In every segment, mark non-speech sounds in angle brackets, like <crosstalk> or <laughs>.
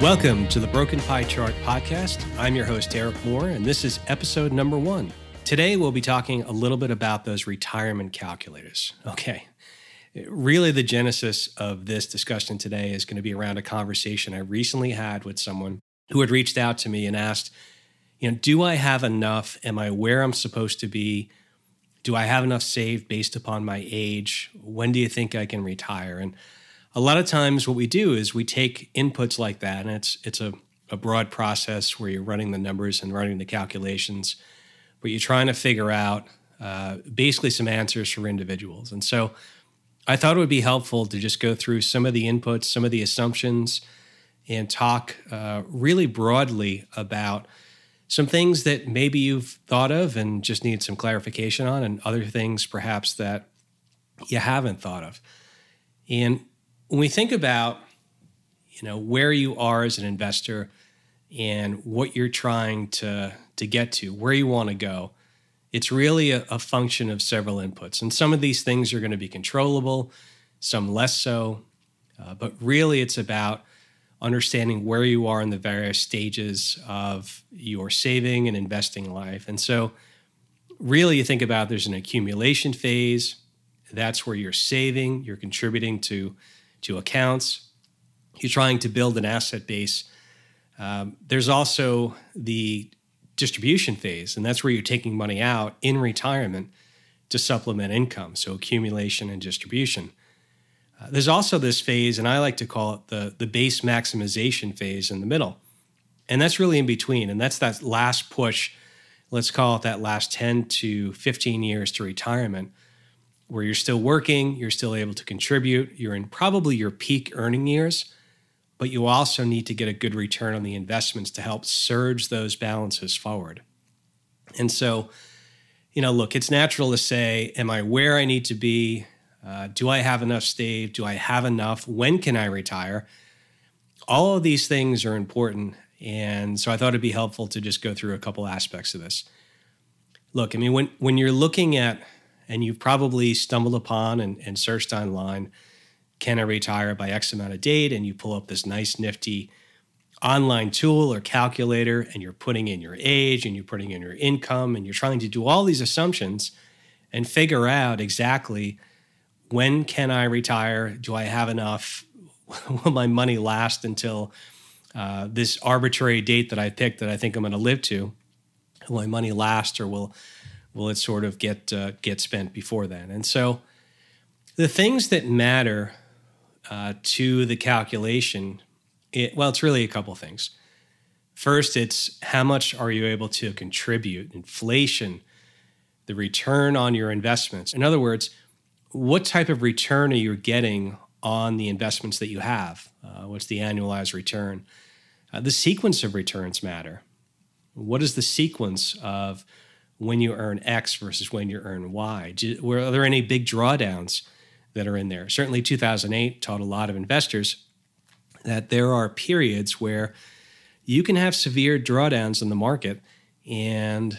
Welcome to the Broken Pie Chart podcast. I'm your host, Derek Moore, and this is episode number one. Today, we'll be talking a little bit about those retirement calculators. Okay. Really, the genesis of this discussion today is going to be around a conversation I recently had with someone who had reached out to me and asked, you know, do I have enough? Am I where I'm supposed to be? Do I have enough saved based upon my age? When do you think I can retire? And a lot of times what we do is we take inputs like that and it's it's a, a broad process where you're running the numbers and running the calculations but you're trying to figure out uh, basically some answers for individuals. And so i thought it would be helpful to just go through some of the inputs some of the assumptions and talk uh, really broadly about some things that maybe you've thought of and just need some clarification on and other things perhaps that you haven't thought of. And when we think about you know where you are as an investor and what you're trying to to get to where you want to go it's really a, a, function of several inputs. And some of these things are going to be controllable some less so uh, but really it's about understanding where you are in the various stages of your saving and investing life. And so really you think about there's an accumulation phase that's where you're saving you're contributing to to accounts. You're trying to build an asset base. Um, there's also the distribution phase, and that's where you're taking money out in retirement to supplement income, so accumulation and distribution. Uh, there's also this phase, and I like to call it the, the base maximization phase in the middle. And that's really in between. And that's that last push, let's call it that last 10 to 15 years to retirement, where you're still working, you're still able to contribute, you're in probably your peak earning years, but you also need to get a good return on the investments to help surge those balances forward. And so, you know, look, it's natural to say, Am I where I need to be? Uh, do I have enough saved? Do I have enough? When can I retire? All of these things are important. And so I thought it'd be helpful to just go through a couple aspects of this. Look, I mean, when, when you're looking at and you've probably stumbled upon and, and searched online, can I retire by X amount of date? And you pull up this nice, nifty online tool or calculator, and you're putting in your age and you're putting in your income, and you're trying to do all these assumptions and figure out exactly when can I retire? Do I have enough? <laughs> Will my money last until uh, this arbitrary date that I picked that I think I'm going to live to? Will my money last, or will will it sort of get uh, get spent before then? And so, the things that matter uh, to the calculation, it, well, it's really a couple things. First, it's how much are you able to contribute? Inflation, the return on your investments. In other words, what type of return are you getting on the investments that you have? Uh, what's the annualized return? Uh, the sequence of returns matter. What is the sequence of when you earn X versus when you earn Y? Do, were there any big drawdowns that are in there? Certainly, 2008 taught a lot of investors that there are periods where you can have severe drawdowns in the market, and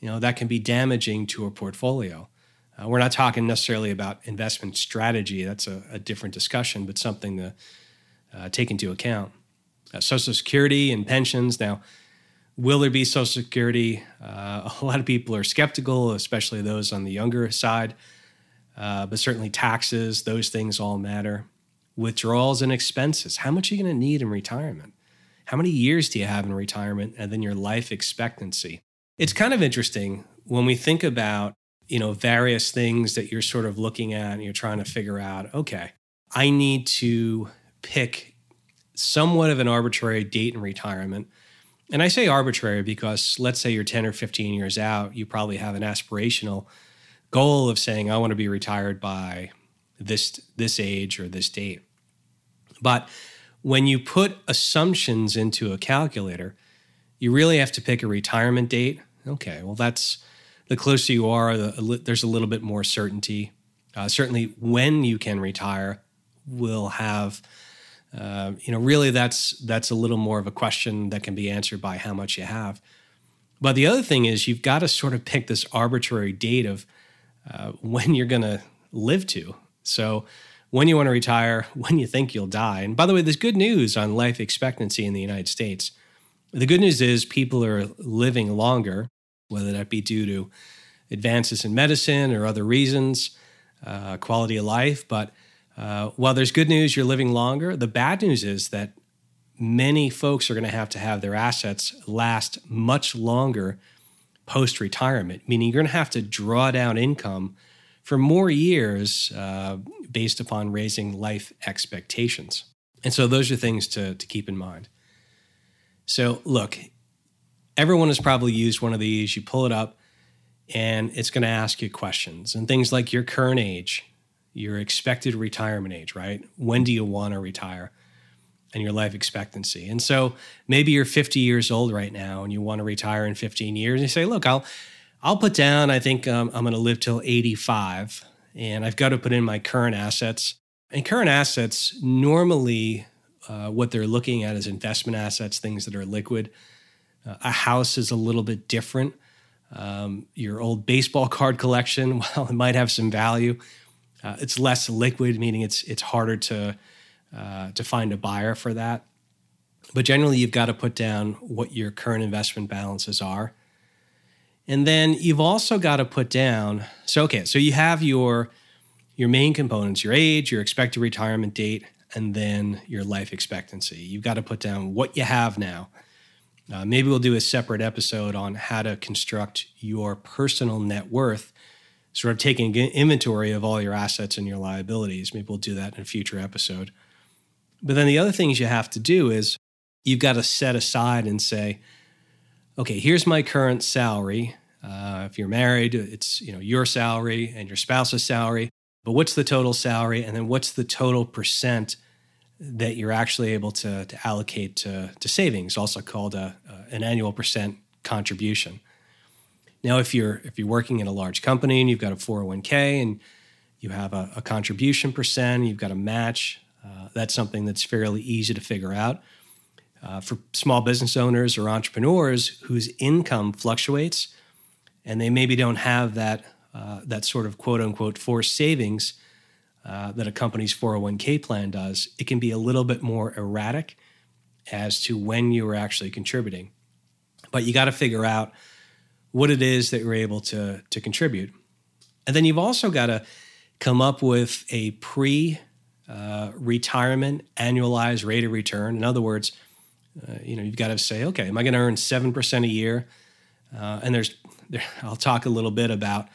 you know that can be damaging to a portfolio. Uh, we're not talking necessarily about investment strategy; that's a, a different discussion, but something to uh, take into account. Uh, Social Security and pensions now Will there be Social Security? Uh, <laughs> a lot of people are skeptical, especially those on the younger side. Uh, but certainly taxes, those things all matter. Withdrawals and expenses. How much are you going to need in retirement? How many years do you have in retirement? And then your life expectancy. It's kind of interesting when we think about you know various things that you're sort of looking at and you're trying to figure out okay i need to pick somewhat of an arbitrary date in retirement and I say arbitrary because let's say you're 10 or 15 years out, you probably have an aspirational goal of saying, I want to be retired by this, this age or this date. But when you put assumptions into a calculator, you really have to pick a retirement date. Okay, well, that's the closer you are, the, there's a little bit more certainty. Uh, certainly, when you can retire will have uh, you know, really that's that's a little more of a question that can be answered by how much you have. But the other thing is you've got to sort of pick this arbitrary date of uh, when you're going to live to. So when you want to retire, <laughs> when you think you'll die. And by the way, there's good news on life expectancy in the United States. The good news is people are living longer, whether that be due to advances in medicine or other reasons, uh, quality of life. But uh, while there's good news, you're living longer, the bad news is that many folks are going to have to have their assets last much longer post retirement, meaning you're going to have to draw down income for more years uh, based upon raising life expectations. And so those are things to, to keep in mind. So, look, everyone has probably used one of these. You pull it up, and it's going to ask you questions and things like your current age, your expected retirement age, right? When do you want to retire? And your life expectancy. And so maybe you're 50 years old right now and you want to retire in 15 years. And you say, look, I'll I'll put down, I think um, I'm going to live till 85 and I've got to put in my current assets. And current assets, normally, uh, what they're looking at is investment assets, things that are liquid. Uh, a house is a little bit different. Um, your old baseball <laughs> card collection, <laughs> while it might have some value, uh, it's less liquid, meaning it's it's harder to uh, to find a buyer for that. But generally, you've got to put down what your current investment balances are. And then you've also got to put down so okay, so you have your your main components, your age, your expected retirement date, and then your life expectancy. You've got to put down what you have now. Uh, maybe we'll do a separate episode on how to construct your personal net worth, sort of taking inventory of all your assets and your liabilities. Maybe we'll do that in a future episode. But then the other things you have to do is you've got to set aside and say, okay, here's my current salary. Uh, if you're married, it's you know your salary and your spouse's salary. But what's the total salary, and then what's the total percent that you're actually able to, to allocate to, to savings, also called a, an annual percent contribution. Now, if you're if you're working in a large company and you've got a 401k and you have a, a contribution percent, you've got a match, uh, that's something that's fairly easy to figure out. Uh, for small business owners or entrepreneurs whose income fluctuates and they maybe don't have that, uh, that sort of quote unquote forced savings uh, that a company's 401k plan does, it can be a little bit more erratic as to when you are actually contributing. But you got to figure out what it is that you're able to, to contribute. And then you've also got to come up with a pre uh, retirement annualized rate of return. In other words, uh, you know, you've got to say, okay, am I going to earn 7% a year? Uh, and there's, there, I'll talk a little bit about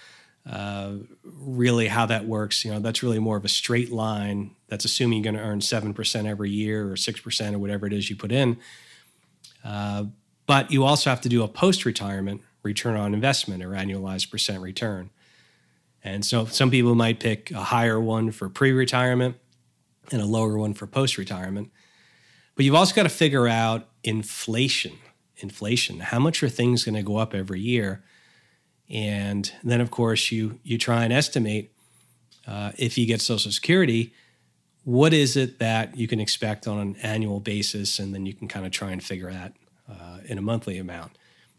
uh, really how that works. You know, that's really more of a straight line. That's assuming you're going to earn 7% every year or 6% or whatever it is you put in. Uh, but you also have to do a post retirement return on investment or annualized percent return. And so some people might pick a higher one for pre retirement and a lower one for post retirement. But you've also got to figure out inflation. Inflation. How much are things going to go up every year? And then, of course, you you try and estimate uh, if you get Social Security, what is it that you can expect on an annual basis, and then you can kind of try and figure that uh, in a monthly amount.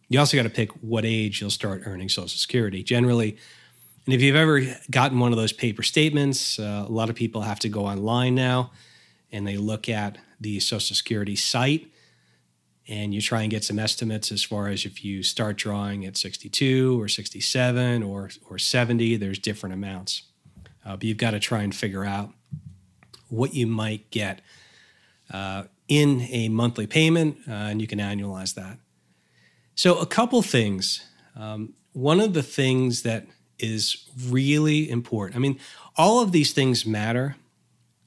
You also got to pick what age you'll start earning Social Security. Generally, and if you've ever gotten one of those paper statements, uh, a lot of people have to go online now and they look at the Social Security site and you try and get some estimates as far as if you start drawing at 62 or 67 or, or 70, there's different amounts. Uh, but you've got to try and figure out what you might get uh, in a monthly payment, uh, and you can annualize that. So, a couple things. Um, one of the things that is really important. I mean, all of these things matter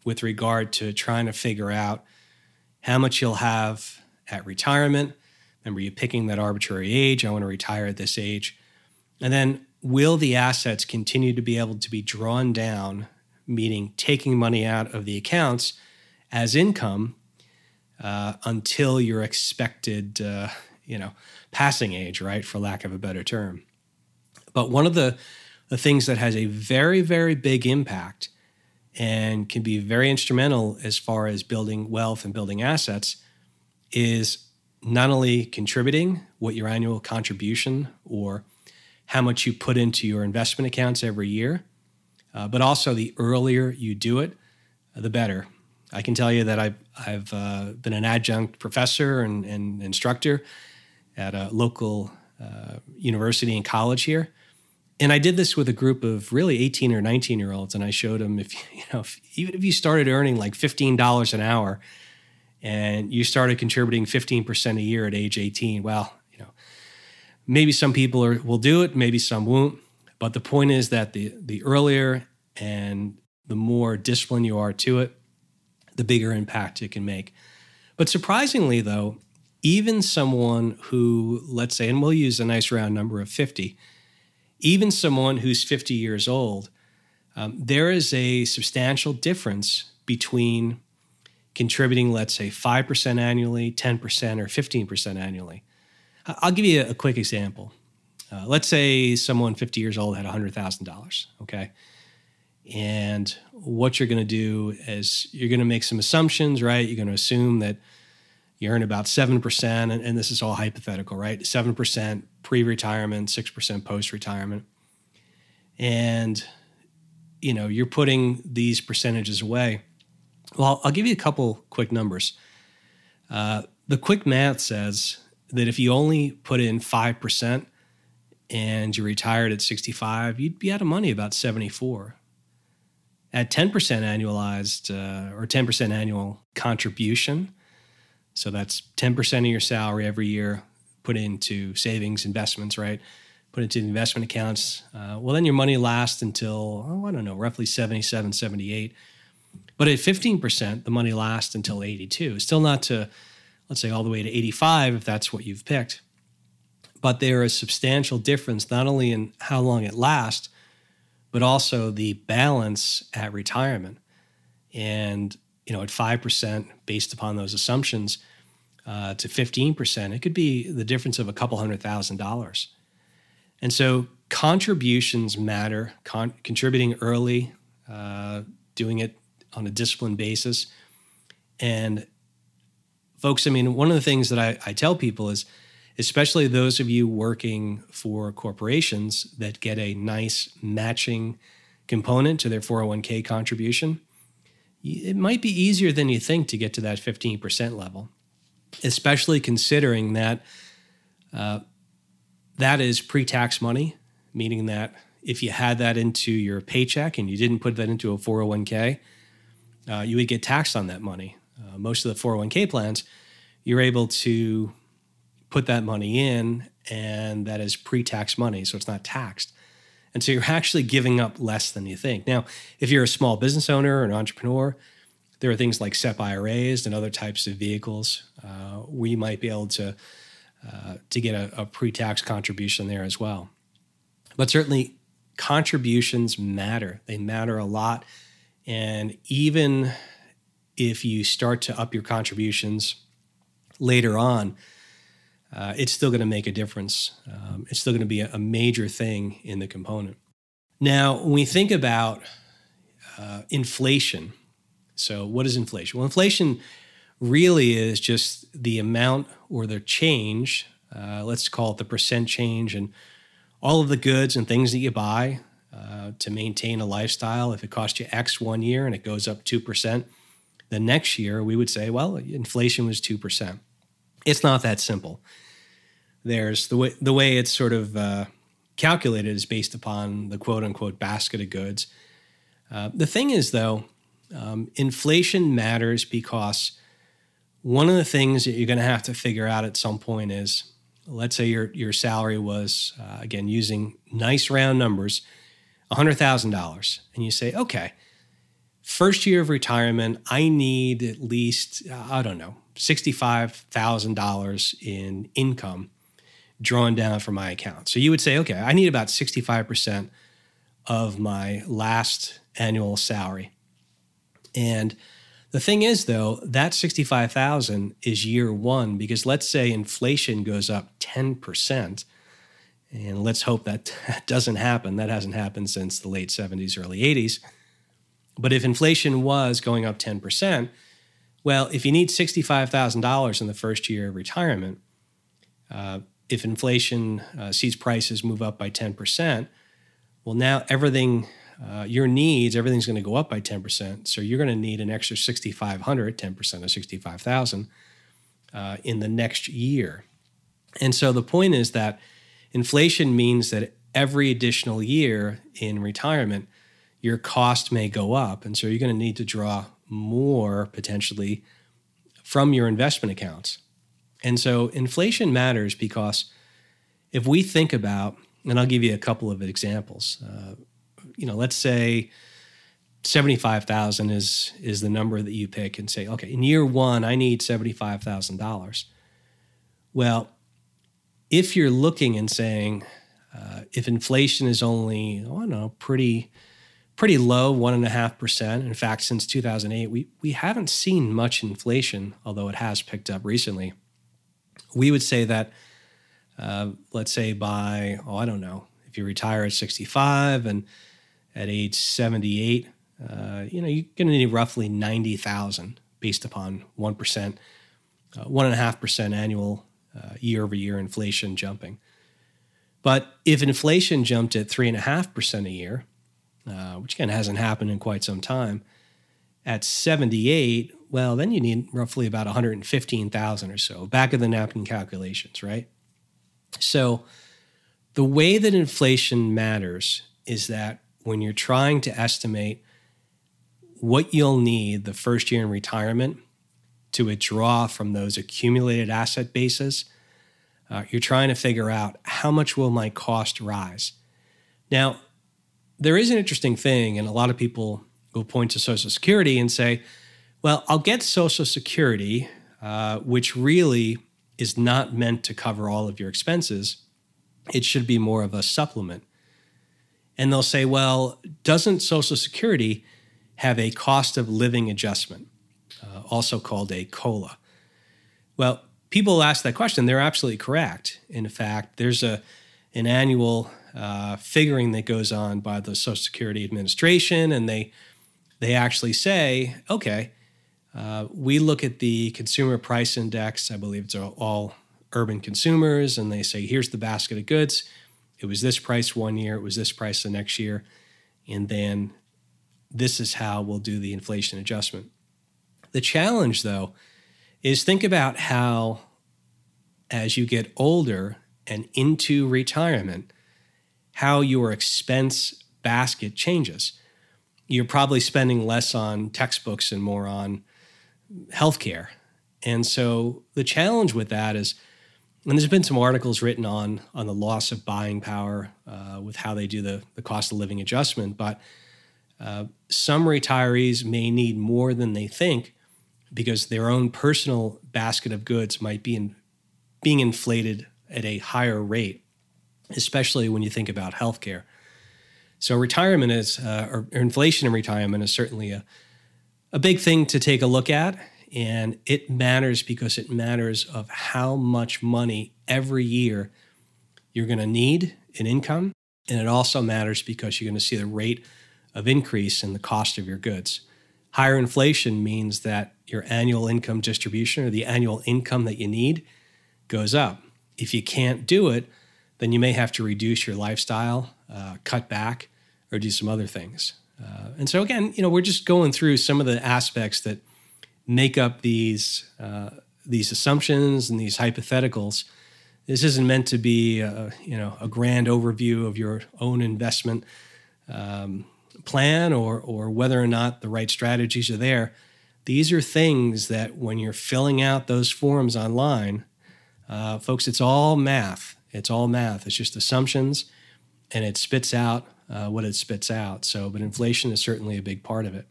with regard to trying to figure out how much you'll have at retirement. Remember, you're picking that arbitrary age. I want to retire at this age. And then, will the assets continue to be able to be drawn down, meaning taking money out of the accounts as income uh, until your expected, uh, you know, passing age, right, for lack of a better term? But one of the, the things that has a very, very big impact and can be very instrumental as far as building wealth and building assets is not only contributing what your annual contribution or how much you put into your investment accounts every year, uh, but also the earlier you do it, the better. I can tell you that I've, I've uh, been an adjunct professor and, and, instructor at a local uh, university and college here. And I did this with a group of really 18 or 19 year olds. And I showed them if, <laughs> you know, if, even if you started earning like $15 an hour and you started contributing 15% a year at age 18, well, you know, maybe some people are, will do it, maybe some won't. But the point is that the, the earlier and the more disciplined you are to it, the bigger impact it can make. But surprisingly, though, even someone who, let's say, and we'll use a nice round number of 50, even someone who's 50 years old, um, there is a substantial difference between contributing, let's say, 5% annually, 10%, or 15% annually. I'll give you a, quick example. Uh, let's say someone 50 years old had $100,000, okay? And what you're going to do is you're going to make some assumptions, right? You're going to assume that you earn about 7%, and, and this is all hypothetical, right? 7% pre retirement, 6% post retirement. And, you know, you're putting these percentages away. Well, I'll give you a couple quick numbers. Uh, the quick math says that if you only put in 5% and you retired at 65, you'd be out of money about 74 at 10% annualized uh, or 10% annual contribution. So that's 10% of your salary every year put into savings, investments, right? Put into investment accounts. Uh, well, then your money lasts until, oh, I don't know, roughly 77, 78. But at 15%, the money lasts until 82. Still not to, let's say, all the way to 85 if that's what you've picked. But there is substantial difference not only in how long it lasts, but also the balance at retirement. And, you know, at 5% based upon those assumptions uh, to 15%, it could be the difference of a couple hundred thousand dollars. And so contributions matter, Con- contributing early, uh, doing it on a disciplined basis. And folks, I mean, one of the things that I, I tell people is, especially those of you working for corporations that get a nice matching component to their 401k contribution, it might be easier than you think to get to that 15% level, especially considering that uh, that is pre tax money, meaning that if you had that into your paycheck and you didn't put that into a 401k, uh, you would get taxed on that money. Uh, most of the 401k plans, you're able to put that money in, and that is pre tax money, so it's not taxed. And so you're actually giving up less than you think. Now, if you're a small business owner or an entrepreneur, there are things like SEP IRAs and other types of vehicles uh, you might be able to uh, to get a, a pre-tax contribution there as well. But certainly, contributions matter. They matter a lot, and even if you start to up your contributions later on, uh, it's still going to make a difference. Um, it's still going to be a, a, major thing in the component. Now, when we think about uh, inflation, so what is inflation? Well, inflation really is just the amount or the change, uh, let's call it the percent change, and all of the goods and things that you buy uh, to maintain a lifestyle. If it cost you X one year and it goes up 2%, the next year we would say, well, inflation was 2%. It's not that simple. There's the way the way it's sort of uh, calculated is based upon the quote unquote basket of goods. Uh, the thing is, though, um, inflation matters because one of the things that you're going to have to figure out at some point is, let's say your your salary was uh, again using nice round numbers, hundred thousand dollars, and you say, okay, first year of retirement, I need at least I don't know $65,000 in income drawn down from my account. So you would say, okay, I need about 65% of my last annual salary. And the thing is though, that 65,000 is year 1 because let's say inflation goes up 10% and let's hope <laughs> that doesn't happen. That hasn't happened since the late 70s early 80s. But if inflation was going up 10%, well, if you need $65,000 in the first year of retirement, uh, if inflation uh, sees prices move up by 10%, well, now everything uh, your needs, everything's going to go up by 10%. So you're going to need an extra 6,500, 10% of 65,000 uh, in the next year. And so the point is that inflation means that every additional year in retirement, your cost may go up. And so you're going to need to draw more potentially from your investment accounts. And so inflation matters because if we think about, and I'll give you a couple of examples. Uh, you know, let's say 75,000 is is the number that you pick and say, okay, in year 1 I need $75,000. Well, if you're looking and saying uh, if inflation is only, oh, I don't know, pretty pretty low, one and a half percent. In fact, since 2008, we we haven't seen much inflation, although it has picked up recently. We would say that, uh, let's say by oh, I don't know, if you retire at 65 and at age 78, uh, you know, you're going to need roughly 90,000 based upon one percent, uh, one and a half percent annual year over year inflation jumping. But if inflation jumped at 3.5% a year, uh, which again hasn't happened in quite some time, at 78, well, then you need roughly about 115,000 or so, back of the napkin calculations, right? So the way that inflation matters is that when you're trying to estimate what you'll need the first year in retirement to withdraw from those accumulated asset bases – uh, you're trying to figure out how much will my cost rise. Now, there is an interesting thing, and a lot of people will point to Social Security and say, well, I'll get Social Security, uh, which really is not meant to cover all of your expenses. It should be more of a supplement. And they'll say, well, doesn't Social Security have a cost of living adjustment, uh, also called a COLA? Well, people ask that question, they're absolutely correct. In fact, there's a an annual uh, figuring that goes on by the Social Security Administration, and they they actually say, okay, uh, we look at the consumer price index. I believe it's all, all urban consumers, and they say, here's the basket of goods. It was this price one year. It was this price the next year, and then this is how we'll do the inflation adjustment. The challenge, though, is think about how, as you get older and into retirement, how your expense basket changes. You're probably spending less on textbooks and more on healthcare. And so the challenge with that is, and there's been some articles written on on the loss of buying power uh, with how they do the, the cost of living adjustment, but uh, some retirees may need more than they think because their own personal basket of goods might be in, being inflated at a higher rate, especially when you think about healthcare. So retirement is, uh, or inflation in retirement is certainly a, a big thing to take a look at. And it matters because it matters of how much money every year you're going to need in income. And it also matters because you're going to see the rate of increase in the cost of your goods. Higher inflation means that your annual income distribution or the annual income that you need goes up. If you can't do it, then you may have to reduce your lifestyle, uh, cut back, or do some other things. Uh, and so, again, you know, we're just going through some of the aspects that make up these uh, these assumptions and these hypotheticals. This isn't meant to be, a, you know, a grand overview of your own investment um, plan or or whether or not the right strategies are there. These are things that when you're filling out those forms online, uh, folks, it's all math. It's all math. It's just assumptions, and it spits out uh, what it spits out. So, but inflation is certainly a big part of it.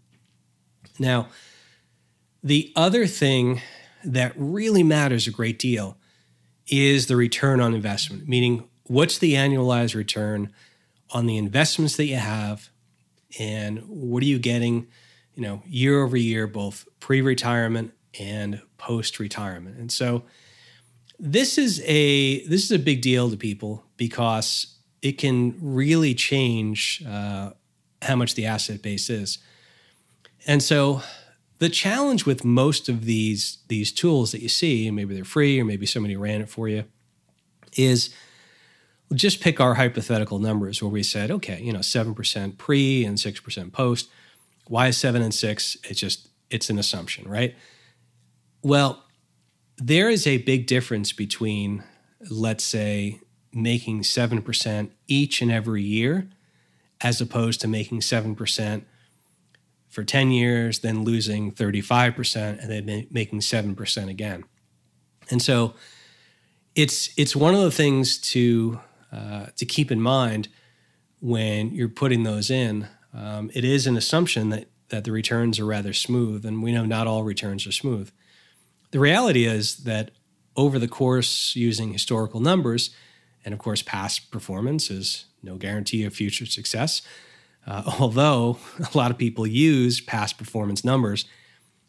Now, the other thing that really matters a great deal is the return on investment, meaning what's the annualized return on the investments that you have and what are you getting, you know, year over year, both pre-retirement and post-retirement. And so this is a this is a big deal to people because it can really change uh, how much the asset base is. And so the challenge with most of these these tools that you see, maybe they're free or maybe somebody ran it for you, is just pick our hypothetical numbers where we said, okay, you know, 7% pre and 6% post. Why is 7 and 6? It's just, it's an assumption, right? Well, there is a big difference between, let's say, making 7% each and every year as opposed to making 7% for 10 years, then losing 35%, and then making 7% again. And so it's, it's one of the things to, uh, to keep in mind when you're putting those in. Um, it is an assumption that, that the returns are rather smooth, and we know not all returns are smooth. The reality is that over the course, using historical numbers, and of course, past performance is no guarantee of future success. Uh, <laughs> although a lot of people use past performance numbers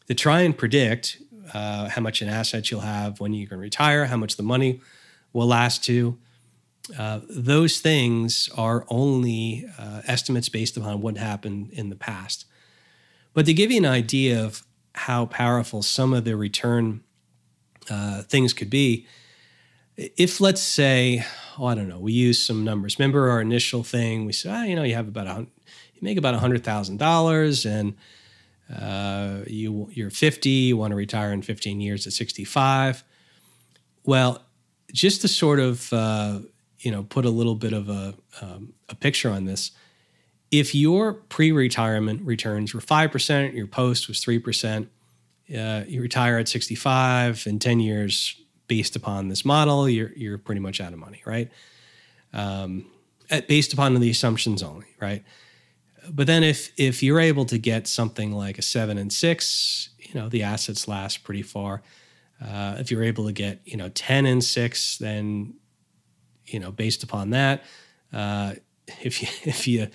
to try and predict uh, how much in assets you'll have when you can retire, how much the money will last to. Uh, those things are only uh, estimates based upon what happened in the past. But to give you an idea of how powerful some of the return uh, things could be, if let's say, oh, I don't know, we use some numbers. Remember our initial thing? We said, oh, you know, you have about a, you make about hundred thousand dollars, and uh, you you're 50, you want to retire in 15 years at 65. Well, just to sort of uh, you know put a little bit of a um, a picture on this, if your pre-retirement returns were five percent, your post was three percent, uh, you retire at 65 in 10 years based upon this model, you're you're pretty much out of money, right? Um, at, based upon the assumptions only, right? But then if if you're able to get something like a seven and six, you know the assets last pretty far. Uh, if you're able to get you know ten and six, then you know based upon that, uh, <laughs> if you if you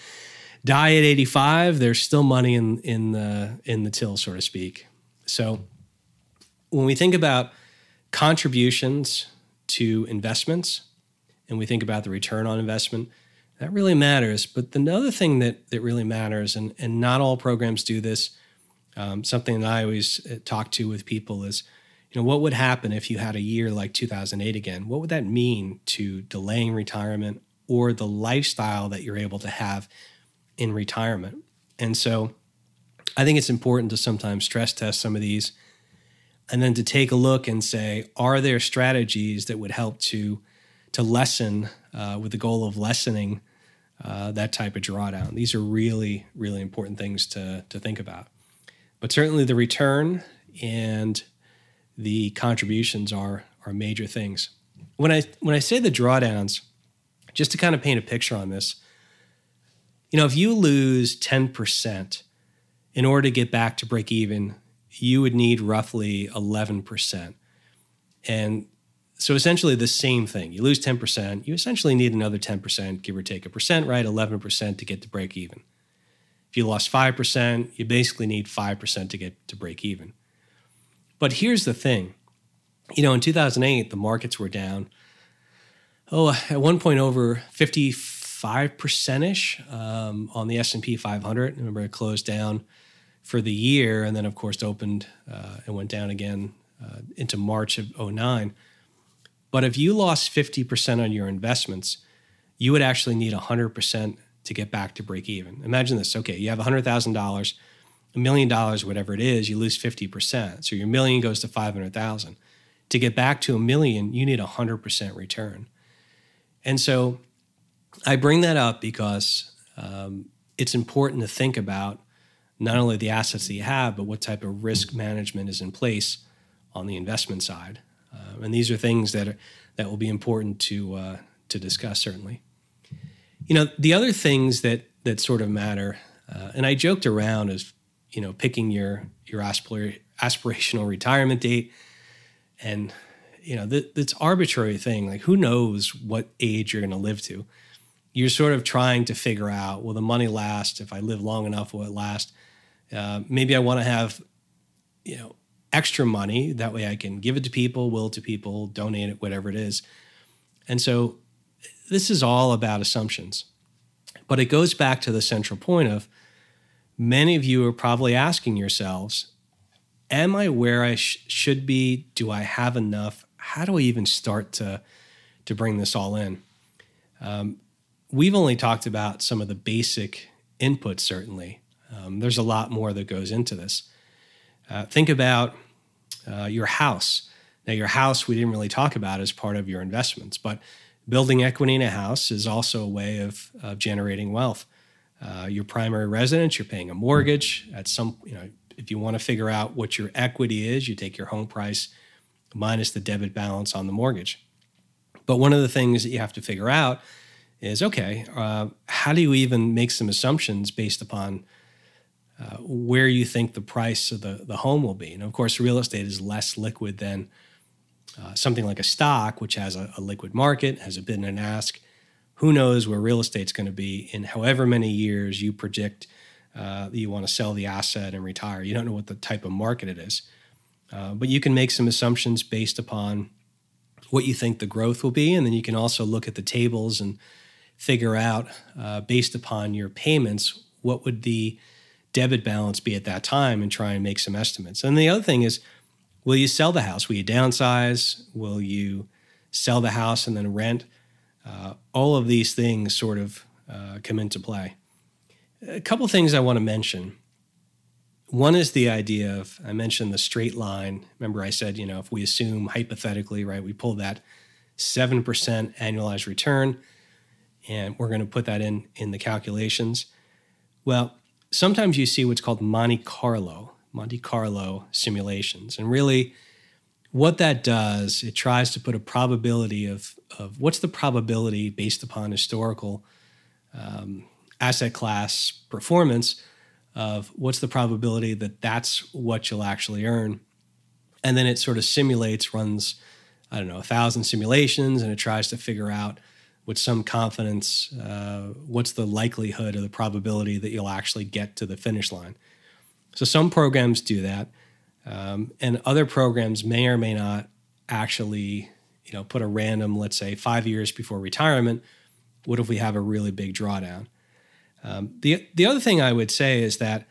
die at 85, there's still money in in the in the till, so to speak. So when we think about contributions to investments and we think about the return on investment, that really matters. But the other thing that, that really matters, and, and not all programs do this, um, something that I always uh, talk to with people is, you know, what would happen if you had a year like 2008 again? What would that mean to delaying retirement or the lifestyle that you're able to have in retirement? And so I think it's important to sometimes stress test some of these and then to take a look and say, are there strategies that would help to to lessen uh, with the goal of lessening uh, that type of drawdown? These are really, really important things to, to think about. But certainly the return and the contributions are, are major things. When I when I say the drawdowns, just to kind of paint a picture on this, you know, if you lose 10% in order to get back to break even, you would need roughly 11%. And so essentially the same thing. You lose 10%, you essentially need another 10%, give or take a percent, right? 11% to get to break even. If you lost 5%, you basically need 5% to get to break even. But here's the thing. You know, in 2008, the markets were down, oh, at one point over 55% ish um, on the S&P 500. Remember, it closed down for the year, and then of course opened uh, and went down again uh, into March of 09. But if you lost 50% on your investments, you would actually need 100% to get back to break even. Imagine this. Okay, you have $100,000, a million dollars, whatever it is, you lose 50%. So your million goes to 500,000. To get back to a million, you need 100% return. And so I bring that up because um, it's important to think about not only the assets that you have, but what type of risk management is in place on the investment side. Uh, and these are things that are, that will be important to uh, to discuss certainly. You know, the other things that that sort of matter, uh, and I joked around as you know picking your your aspir- aspirational retirement date, and you know th- that's arbitrary thing. Like who knows what age you're going to live to? You're sort of trying to figure out will the money last? If I live long enough, will it last? Uh, maybe I want to have, you know, extra money. That way I can give it to people, will it to people, donate it, whatever it is. And so this is all about assumptions. But it goes back to the central point of many of you are probably asking yourselves, Am I where I sh- should be? Do I have enough? How do I even start to, to bring this all in? Um, we've only talked about some of the basic inputs, certainly. Um, there's a lot more that goes into this. Uh, think about uh, your house. Now, your house, we didn't really talk about as part of your investments, but building equity in a house is also a way of, of generating wealth. Uh, your primary residence, you're paying a mortgage. At some, you know, if you want to figure out what your equity is, you take your home price minus the debit balance on the mortgage. But one of the things that you have to figure out is okay, uh, how do you even make some assumptions based upon uh, where you think the price of the, the home will be? And of course, real estate is less liquid than uh, something like a stock, which has a, a, liquid market, has a bid and an ask. Who knows where real estate's going to be in however many years you predict uh, you want to sell the asset and retire? You don't know what the type of market it is. Uh, but you can make some assumptions based upon what you think the growth will be. And then you can also look at the tables and figure out, uh, based upon your payments, what would the debit balance be at that time and try and make some estimates. And the other thing is, will you sell the house? Will you downsize? Will you sell the house and then rent? Uh, all of these things sort of uh, come into play. A couple things I want to mention. One is the idea of, I mentioned the straight line. Remember, I said, you know, if we assume hypothetically, right, we pull that 7% annualized return and we're going to put that in in the calculations. Well, sometimes you see what's called Monte Carlo, Monte Carlo simulations. And really, what that does, it tries to put a probability of, of what's the probability based upon historical um, asset class performance of what's the probability that that's what you'll actually earn. And then it sort of simulates, runs, I don't know, a thousand simulations, and it tries to figure out with some confidence uh, what's the likelihood or the probability that you'll actually get to the finish line. So some programs do that, um, and other programs may or may not actually, you know, put a random, let's say, five years before retirement. What if we have a really big drawdown? Um, the the other thing I would say is that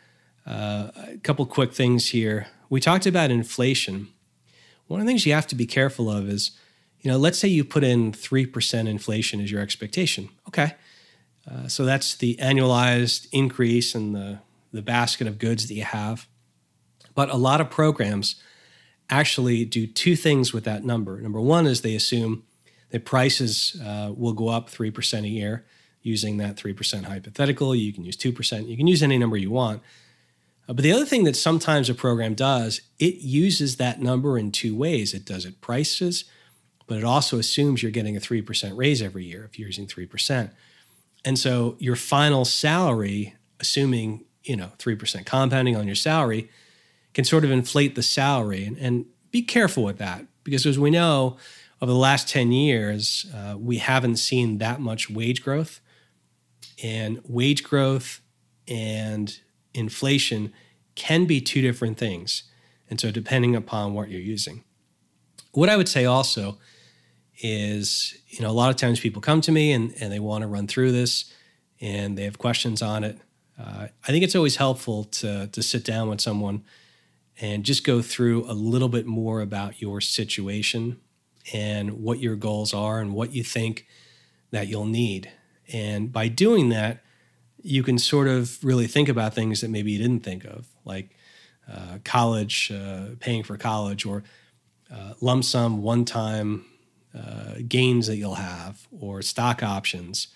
uh, a couple quick things here. We talked about inflation. One of the things you have to be careful of is you know, let's say you put in 3% inflation as your expectation. Okay. Uh, so that's the annualized increase in the, the basket of goods that you have. But a lot of programs actually do two things with that number. Number one is they assume that prices uh, will go up 3% a year using that 3% hypothetical. You can use 2%, you can use any number you want. Uh, but the other thing that sometimes a program does, it uses that number in two ways. It does it prices but it also assumes you're getting a 3% raise every year if you're using 3%. And so your final salary, assuming, you know, 3% compounding on your salary, can sort of inflate the salary. And, and be careful with that because as we know, over the last 10 years, uh, we haven't seen that much wage growth. And wage growth and inflation can be two different things. And so, depending upon what you're using. What I would say also is you know a lot of times people come to me and, and they want to run through this and they have questions on it. Uh, i think it's always helpful to, to sit down with someone and just go through a little bit more about your situation and what your goals are and what you think that you'll need. And by doing that you can sort of really think about things that maybe you didn't think of like uh, college uh, paying for college or uh, lump sum one time uh, gains that you'll have or stock options.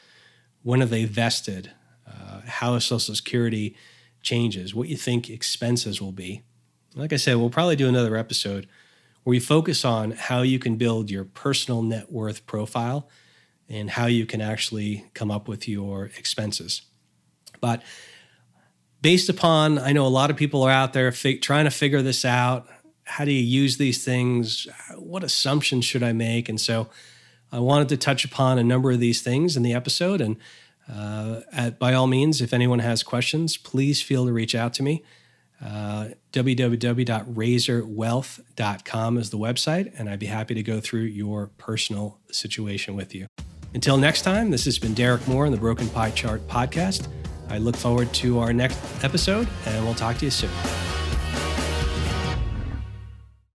When are they vested? Uh, how Social Security changes? What you think expenses will be? Like I said, we'll probably do another episode where we focus on how you can build your personal net worth profile and how you can actually come up with your expenses. But based upon, I know a lot of people are out there trying to figure this out how do you use these things? What assumptions should I make? And so I wanted to touch upon a number of these things in the episode. And uh, at, by all means, if anyone has questions, please feel to reach out to me. Uh, www.razorwealth.com is the website, and I'd be happy to go through your personal situation with you. Until next time, this has been Derek Moore on the Broken Pie Chart podcast. I look forward to our next episode, and we'll talk to you soon.